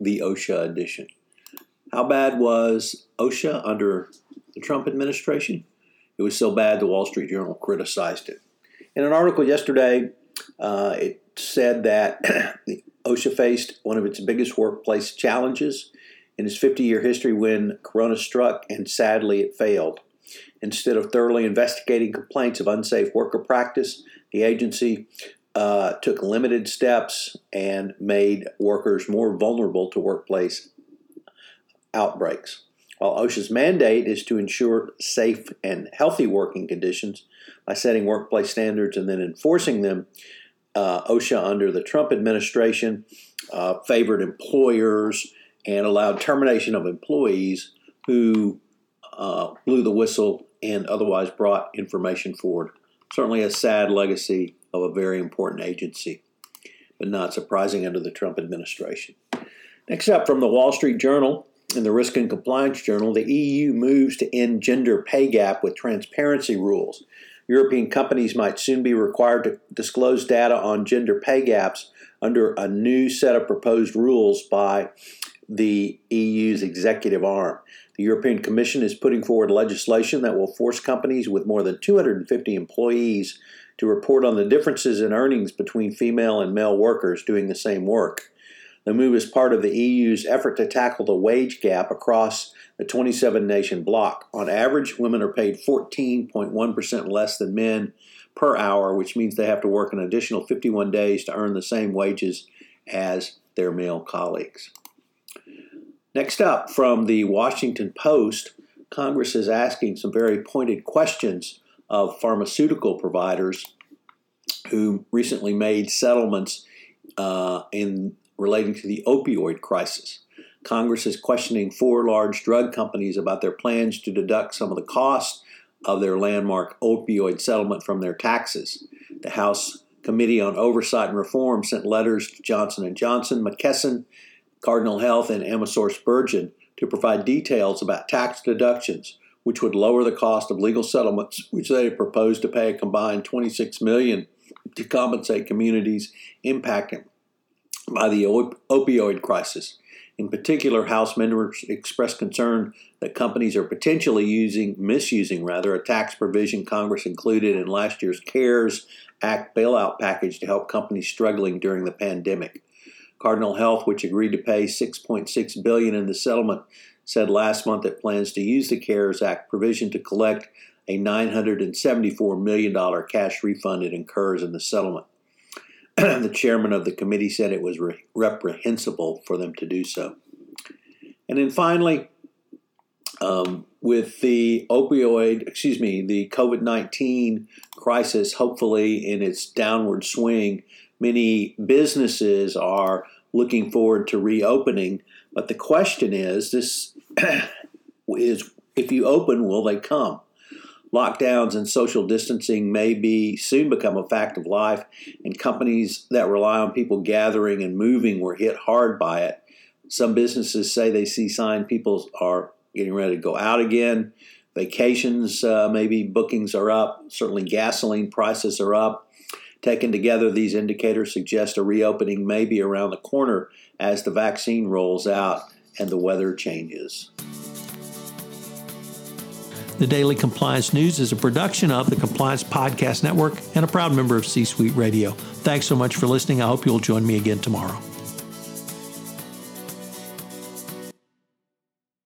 the OSHA edition. How bad was OSHA under the Trump administration? It was so bad the Wall Street Journal criticized it. In an article yesterday, uh, it said that OSHA faced one of its biggest workplace challenges in its 50 year history when Corona struck, and sadly it failed. Instead of thoroughly investigating complaints of unsafe worker practice, the agency uh, took limited steps and made workers more vulnerable to workplace outbreaks. While OSHA's mandate is to ensure safe and healthy working conditions by setting workplace standards and then enforcing them, uh, OSHA under the Trump administration uh, favored employers and allowed termination of employees who uh, blew the whistle and otherwise brought information forward. Certainly a sad legacy of a very important agency, but not surprising under the Trump administration. Next up from the Wall Street Journal and the Risk and Compliance Journal, the EU moves to end gender pay gap with transparency rules. European companies might soon be required to disclose data on gender pay gaps under a new set of proposed rules by the EU's executive arm. The European Commission is putting forward legislation that will force companies with more than 250 employees to report on the differences in earnings between female and male workers doing the same work. The move is part of the EU's effort to tackle the wage gap across the 27 nation bloc. On average, women are paid 14.1% less than men per hour, which means they have to work an additional 51 days to earn the same wages as their male colleagues. Next up, from the Washington Post, Congress is asking some very pointed questions of pharmaceutical providers who recently made settlements uh, in relating to the opioid crisis. Congress is questioning four large drug companies about their plans to deduct some of the cost of their landmark opioid settlement from their taxes. The House Committee on Oversight and Reform sent letters to Johnson & Johnson, McKesson, Cardinal Health, and AmerisourceBergen to provide details about tax deductions which would lower the cost of legal settlements, which they proposed to pay a combined 26 million to compensate communities impacted by the op- opioid crisis. In particular, House members expressed concern that companies are potentially using, misusing rather, a tax provision Congress included in last year's CARES Act bailout package to help companies struggling during the pandemic. Cardinal Health, which agreed to pay 6.6 billion in the settlement, said last month it plans to use the CARES Act provision to collect a $974 million cash refund it incurs in the settlement. the chairman of the committee said it was re- reprehensible for them to do so. And then finally, um, with the opioid, excuse me, the COVID 19 crisis hopefully in its downward swing, many businesses are looking forward to reopening. But the question is this is if you open, will they come? Lockdowns and social distancing may be soon become a fact of life, and companies that rely on people gathering and moving were hit hard by it. Some businesses say they see signs people are getting ready to go out again. Vacations, uh, maybe bookings are up. Certainly, gasoline prices are up. Taken together, these indicators suggest a reopening may be around the corner as the vaccine rolls out and the weather changes. The Daily Compliance News is a production of the Compliance Podcast Network and a proud member of C Suite Radio. Thanks so much for listening. I hope you'll join me again tomorrow.